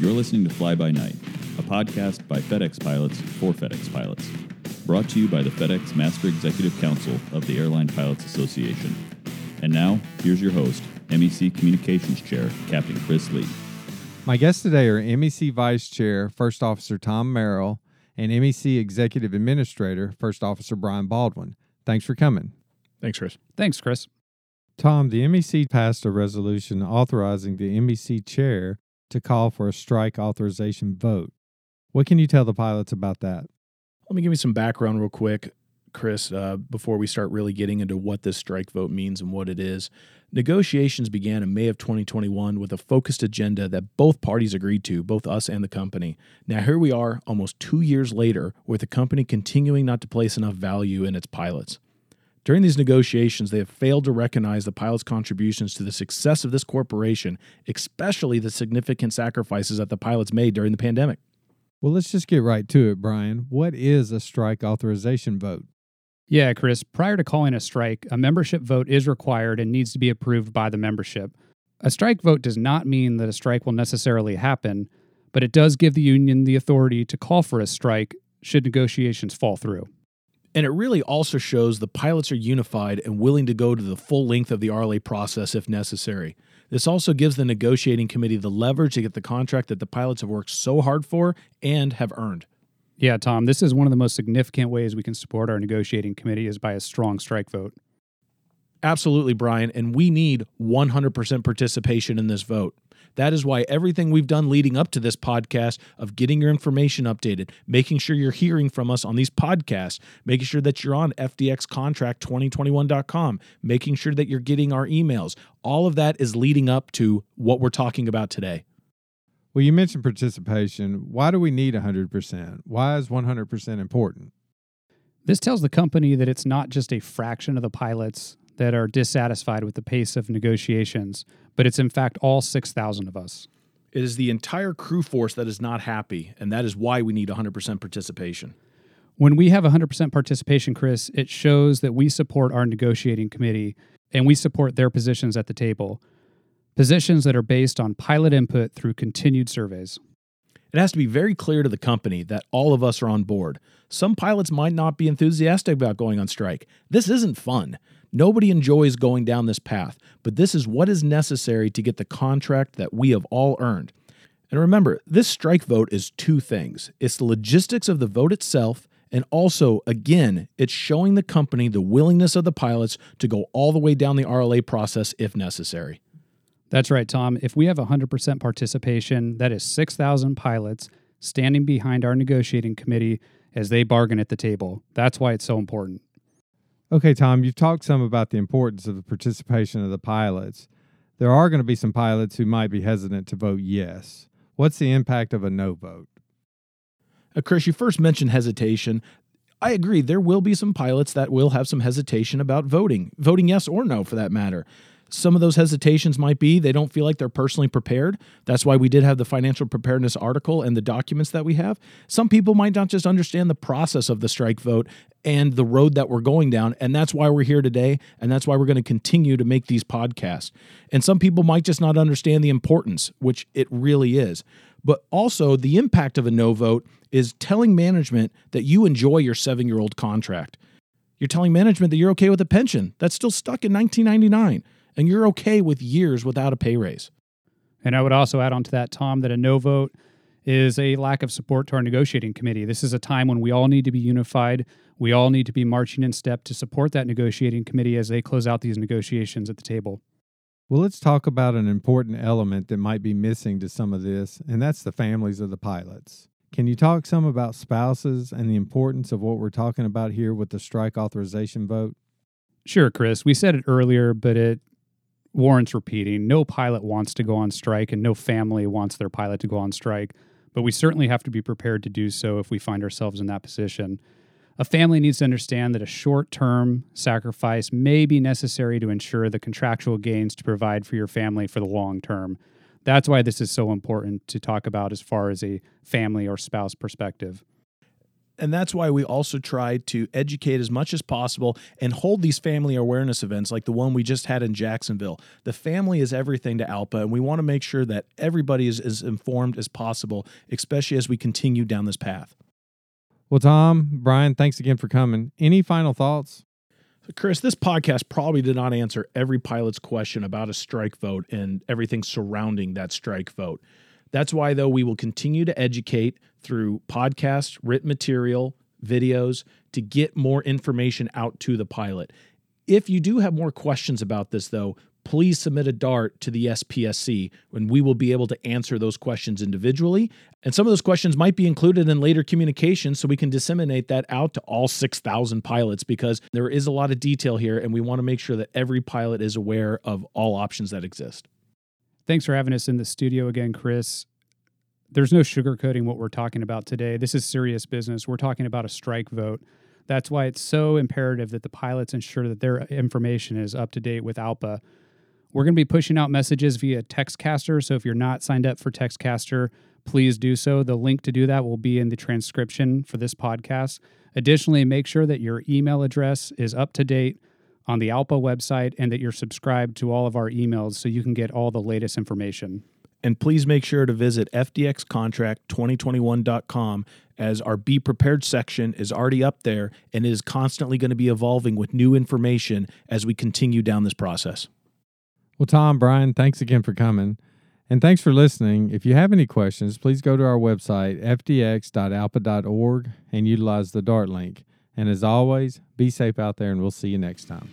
You're listening to Fly By Night, a podcast by FedEx pilots for FedEx pilots. Brought to you by the FedEx Master Executive Council of the Airline Pilots Association. And now, here's your host, MEC Communications Chair, Captain Chris Lee. My guests today are MEC Vice Chair, First Officer Tom Merrill, and MEC Executive Administrator, First Officer Brian Baldwin. Thanks for coming. Thanks, Chris. Thanks, Chris. Tom, the MEC passed a resolution authorizing the MEC chair to call for a strike authorization vote. What can you tell the pilots about that? Let me give you some background real quick, Chris, uh, before we start really getting into what this strike vote means and what it is. Negotiations began in May of 2021 with a focused agenda that both parties agreed to, both us and the company. Now, here we are almost two years later, with the company continuing not to place enough value in its pilots. During these negotiations, they have failed to recognize the pilots' contributions to the success of this corporation, especially the significant sacrifices that the pilots made during the pandemic. Well, let's just get right to it, Brian. What is a strike authorization vote? Yeah, Chris, prior to calling a strike, a membership vote is required and needs to be approved by the membership. A strike vote does not mean that a strike will necessarily happen, but it does give the union the authority to call for a strike should negotiations fall through. And it really also shows the pilots are unified and willing to go to the full length of the RLA process if necessary. This also gives the negotiating committee the leverage to get the contract that the pilots have worked so hard for and have earned. Yeah, Tom, this is one of the most significant ways we can support our negotiating committee is by a strong strike vote. Absolutely, Brian. And we need 100% participation in this vote. That is why everything we've done leading up to this podcast of getting your information updated, making sure you're hearing from us on these podcasts, making sure that you're on FDXcontract2021.com, making sure that you're getting our emails, all of that is leading up to what we're talking about today. Well, you mentioned participation. Why do we need 100%? Why is 100% important? This tells the company that it's not just a fraction of the pilots that are dissatisfied with the pace of negotiations, but it's in fact all 6,000 of us. It is the entire crew force that is not happy, and that is why we need 100% participation. When we have 100% participation, Chris, it shows that we support our negotiating committee and we support their positions at the table. Positions that are based on pilot input through continued surveys. It has to be very clear to the company that all of us are on board. Some pilots might not be enthusiastic about going on strike. This isn't fun. Nobody enjoys going down this path, but this is what is necessary to get the contract that we have all earned. And remember, this strike vote is two things it's the logistics of the vote itself, and also, again, it's showing the company the willingness of the pilots to go all the way down the RLA process if necessary. That's right, Tom. If we have 100% participation, that is 6,000 pilots standing behind our negotiating committee as they bargain at the table. That's why it's so important. Okay, Tom, you've talked some about the importance of the participation of the pilots. There are going to be some pilots who might be hesitant to vote yes. What's the impact of a no vote? Uh, Chris, you first mentioned hesitation. I agree, there will be some pilots that will have some hesitation about voting, voting yes or no for that matter. Some of those hesitations might be they don't feel like they're personally prepared. That's why we did have the financial preparedness article and the documents that we have. Some people might not just understand the process of the strike vote and the road that we're going down. And that's why we're here today. And that's why we're going to continue to make these podcasts. And some people might just not understand the importance, which it really is. But also, the impact of a no vote is telling management that you enjoy your seven year old contract. You're telling management that you're okay with a pension that's still stuck in 1999 and you're okay with years without a pay raise. And I would also add on to that, Tom, that a no vote is a lack of support to our negotiating committee. This is a time when we all need to be unified. We all need to be marching in step to support that negotiating committee as they close out these negotiations at the table. Well, let's talk about an important element that might be missing to some of this, and that's the families of the pilots. Can you talk some about spouses and the importance of what we're talking about here with the strike authorization vote? Sure, Chris. We said it earlier, but it warrants repeating. No pilot wants to go on strike, and no family wants their pilot to go on strike. But we certainly have to be prepared to do so if we find ourselves in that position. A family needs to understand that a short term sacrifice may be necessary to ensure the contractual gains to provide for your family for the long term. That's why this is so important to talk about as far as a family or spouse perspective. And that's why we also try to educate as much as possible and hold these family awareness events like the one we just had in Jacksonville. The family is everything to ALPA, and we want to make sure that everybody is as informed as possible, especially as we continue down this path. Well, Tom, Brian, thanks again for coming. Any final thoughts? Chris, this podcast probably did not answer every pilot's question about a strike vote and everything surrounding that strike vote. That's why, though, we will continue to educate through podcasts, written material, videos to get more information out to the pilot. If you do have more questions about this, though, please submit a DART to the SPSC and we will be able to answer those questions individually. And some of those questions might be included in later communications so we can disseminate that out to all 6,000 pilots because there is a lot of detail here and we want to make sure that every pilot is aware of all options that exist. Thanks for having us in the studio again, Chris. There's no sugarcoating what we're talking about today. This is serious business. We're talking about a strike vote. That's why it's so imperative that the pilots ensure that their information is up to date with ALPA. We're going to be pushing out messages via Textcaster. So if you're not signed up for Textcaster, please do so. The link to do that will be in the transcription for this podcast. Additionally, make sure that your email address is up to date on the ALPA website and that you're subscribed to all of our emails so you can get all the latest information. And please make sure to visit fdxcontract2021.com as our Be Prepared section is already up there and is constantly going to be evolving with new information as we continue down this process. Well, Tom, Brian, thanks again for coming. And thanks for listening. If you have any questions, please go to our website, fdx.alpa.org, and utilize the DART link. And as always, be safe out there, and we'll see you next time.